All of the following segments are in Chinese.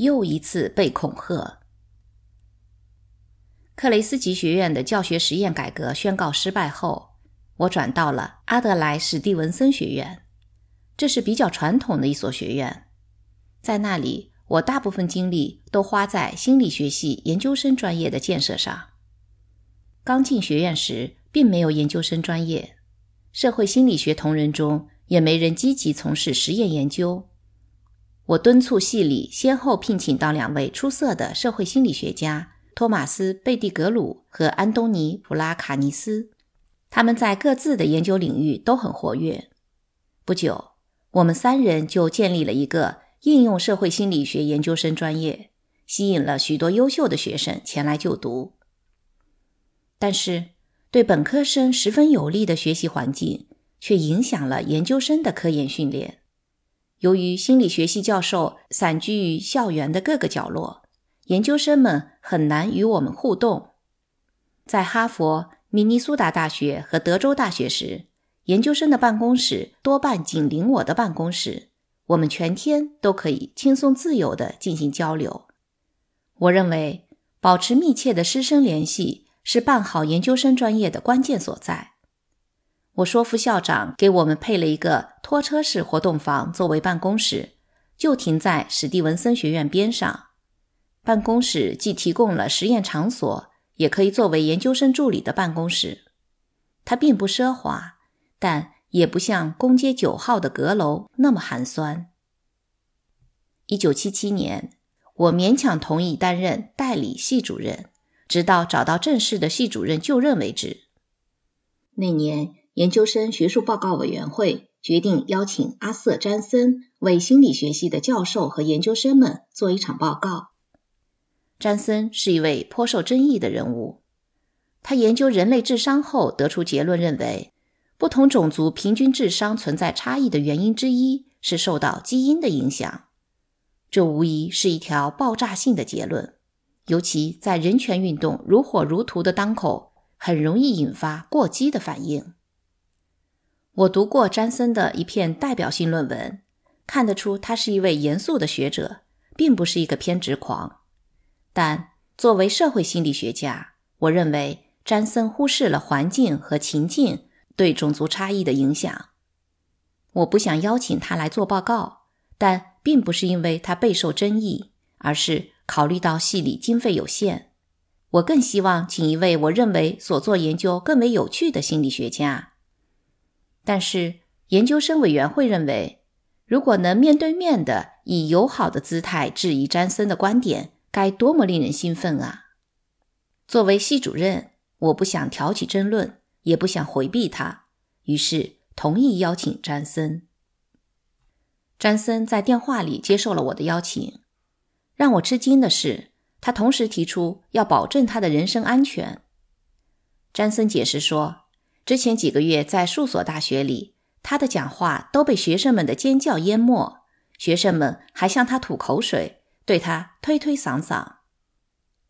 又一次被恐吓。克雷斯吉学院的教学实验改革宣告失败后，我转到了阿德莱史蒂文森学院。这是比较传统的一所学院，在那里，我大部分精力都花在心理学系研究生专业的建设上。刚进学院时，并没有研究生专业，社会心理学同仁中也没人积极从事实验研究。我敦促系里先后聘请到两位出色的社会心理学家。托马斯·贝蒂格鲁和安东尼·普拉卡尼斯，他们在各自的研究领域都很活跃。不久，我们三人就建立了一个应用社会心理学研究生专业，吸引了许多优秀的学生前来就读。但是，对本科生十分有利的学习环境，却影响了研究生的科研训练。由于心理学系教授散居于校园的各个角落。研究生们很难与我们互动。在哈佛、明尼苏达大学和德州大学时，研究生的办公室多半紧邻我的办公室，我们全天都可以轻松自由地进行交流。我认为，保持密切的师生联系是办好研究生专业的关键所在。我说服校长给我们配了一个拖车式活动房作为办公室，就停在史蒂文森学院边上。办公室既提供了实验场所，也可以作为研究生助理的办公室。它并不奢华，但也不像公街九号的阁楼那么寒酸。一九七七年，我勉强同意担任代理系主任，直到找到正式的系主任就任为止。那年，研究生学术报告委员会决定邀请阿瑟·詹森为心理学系的教授和研究生们做一场报告。詹森是一位颇受争议的人物。他研究人类智商后得出结论，认为不同种族平均智商存在差异的原因之一是受到基因的影响。这无疑是一条爆炸性的结论，尤其在人权运动如火如荼的当口，很容易引发过激的反应。我读过詹森的一篇代表性论文，看得出他是一位严肃的学者，并不是一个偏执狂。但作为社会心理学家，我认为詹森忽视了环境和情境对种族差异的影响。我不想邀请他来做报告，但并不是因为他备受争议，而是考虑到系里经费有限。我更希望请一位我认为所做研究更为有趣的心理学家。但是研究生委员会认为，如果能面对面的以友好的姿态质疑詹森的观点。该多么令人兴奋啊！作为系主任，我不想挑起争论，也不想回避他，于是同意邀请詹森。詹森在电话里接受了我的邀请。让我吃惊的是，他同时提出要保证他的人身安全。詹森解释说，之前几个月在数所大学里，他的讲话都被学生们的尖叫淹没，学生们还向他吐口水。对他推推搡搡，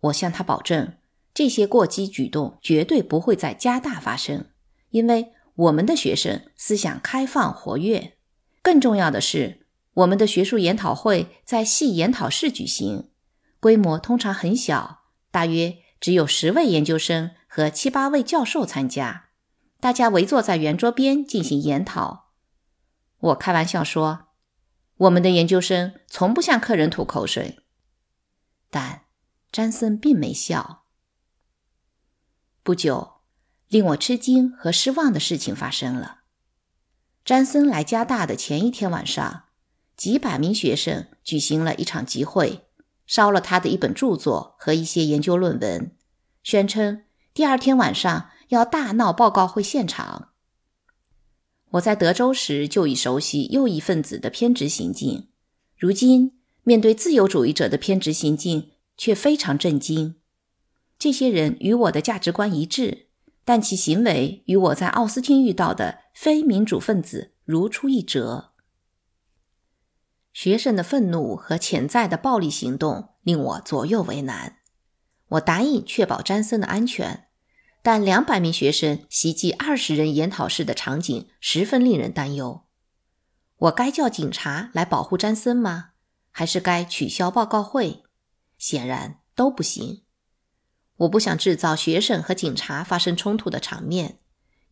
我向他保证，这些过激举动绝对不会在加大发生，因为我们的学生思想开放活跃。更重要的是，我们的学术研讨会在系研讨室举行，规模通常很小，大约只有十位研究生和七八位教授参加，大家围坐在圆桌边进行研讨。我开玩笑说。我们的研究生从不向客人吐口水，但詹森并没笑。不久，令我吃惊和失望的事情发生了。詹森来加大的前一天晚上，几百名学生举行了一场集会，烧了他的一本著作和一些研究论文，宣称第二天晚上要大闹报告会现场。我在德州时就已熟悉右翼分子的偏执行径，如今面对自由主义者的偏执行径，却非常震惊。这些人与我的价值观一致，但其行为与我在奥斯汀遇到的非民主分子如出一辙。学生的愤怒和潜在的暴力行动令我左右为难。我答应确保詹森的安全。但两百名学生袭击二十人研讨室的场景十分令人担忧。我该叫警察来保护詹森吗？还是该取消报告会？显然都不行。我不想制造学生和警察发生冲突的场面，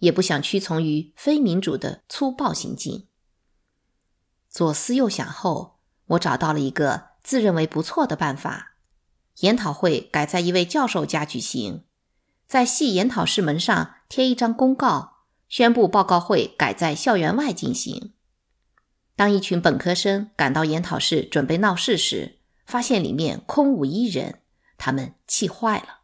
也不想屈从于非民主的粗暴行径。左思右想后，我找到了一个自认为不错的办法：研讨会改在一位教授家举行，在系研讨室门上贴一张公告，宣布报告会改在校园外进行。当一群本科生赶到研讨室准备闹事时，发现里面空无一人，他们气坏了。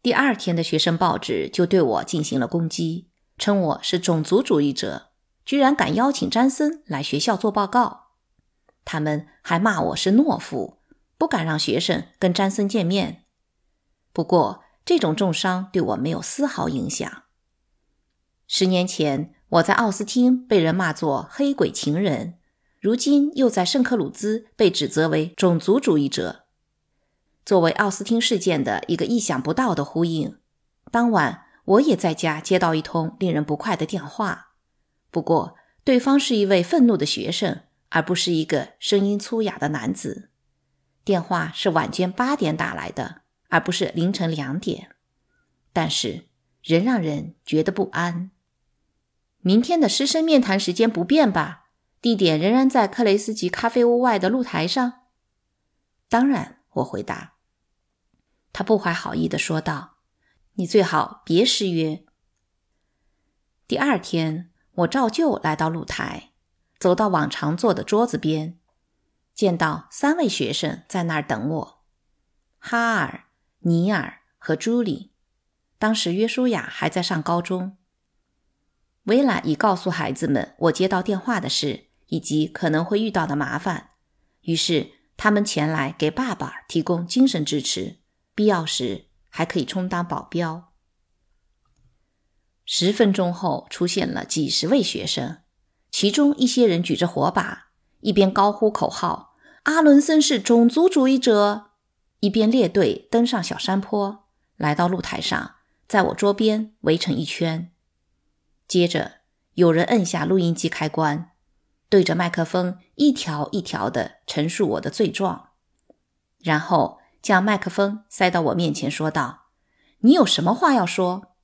第二天的学生报纸就对我进行了攻击，称我是种族主义者，居然敢邀请詹森来学校做报告。他们还骂我是懦夫，不敢让学生跟詹森见面。不过，这种重伤对我没有丝毫影响。十年前，我在奥斯汀被人骂作黑鬼情人。如今又在圣克鲁兹被指责为种族主义者。作为奥斯汀事件的一个意想不到的呼应，当晚我也在家接到一通令人不快的电话。不过，对方是一位愤怒的学生，而不是一个声音粗哑的男子。电话是晚间八点打来的，而不是凌晨两点。但是，仍让人觉得不安。明天的师生面谈时间不变吧？地点仍然在克雷斯吉咖啡屋外的露台上。当然，我回答。他不怀好意地说道：“你最好别失约。”第二天，我照旧来到露台，走到往常坐的桌子边，见到三位学生在那儿等我：哈尔、尼尔和朱莉。当时约书亚还在上高中。薇拉已告诉孩子们我接到电话的事。以及可能会遇到的麻烦，于是他们前来给爸爸提供精神支持，必要时还可以充当保镖。十分钟后，出现了几十位学生，其中一些人举着火把，一边高呼口号：“阿伦森是种族主义者！”一边列队登上小山坡，来到露台上，在我桌边围成一圈。接着，有人摁下录音机开关。对着麦克风一条一条地陈述我的罪状，然后将麦克风塞到我面前，说道：“你有什么话要说？”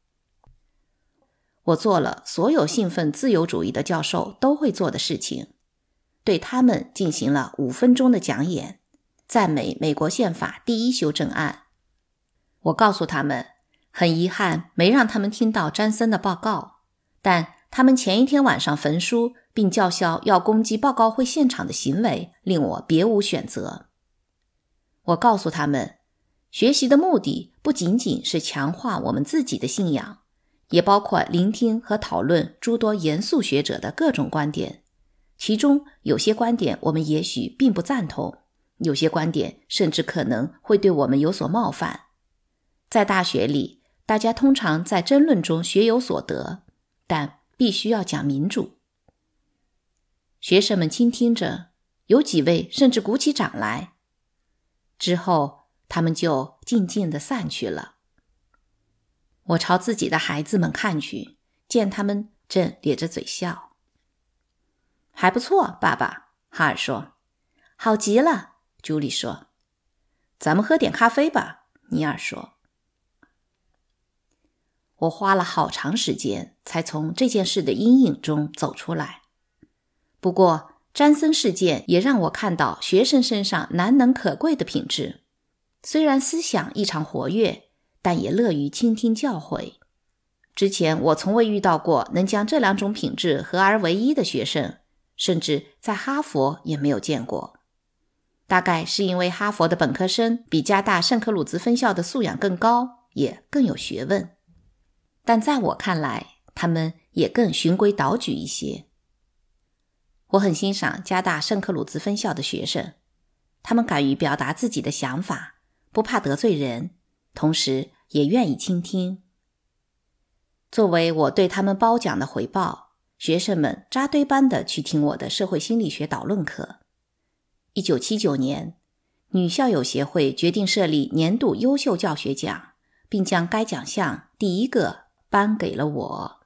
我做了所有兴奋自由主义的教授都会做的事情，对他们进行了五分钟的讲演，赞美美国宪法第一修正案。我告诉他们，很遗憾没让他们听到詹森的报告，但他们前一天晚上焚书。并叫嚣要攻击报告会现场的行为，令我别无选择。我告诉他们，学习的目的不仅仅是强化我们自己的信仰，也包括聆听和讨论诸多严肃学者的各种观点。其中有些观点我们也许并不赞同，有些观点甚至可能会对我们有所冒犯。在大学里，大家通常在争论中学有所得，但必须要讲民主。学生们倾听着，有几位甚至鼓起掌来。之后，他们就静静地散去了。我朝自己的孩子们看去，见他们正咧着嘴笑。还不错，爸爸，哈尔说。好极了，朱莉说。咱们喝点咖啡吧，尼尔说。我花了好长时间才从这件事的阴影中走出来。不过，詹森事件也让我看到学生身上难能可贵的品质。虽然思想异常活跃，但也乐于倾听教诲。之前我从未遇到过能将这两种品质合而为一的学生，甚至在哈佛也没有见过。大概是因为哈佛的本科生比加大圣克鲁兹分校的素养更高，也更有学问。但在我看来，他们也更循规蹈矩一些。我很欣赏加大圣克鲁兹分校的学生，他们敢于表达自己的想法，不怕得罪人，同时也愿意倾听。作为我对他们褒奖的回报，学生们扎堆般的去听我的社会心理学导论课。一九七九年，女校友协会决定设立年度优秀教学奖，并将该奖项第一个颁给了我。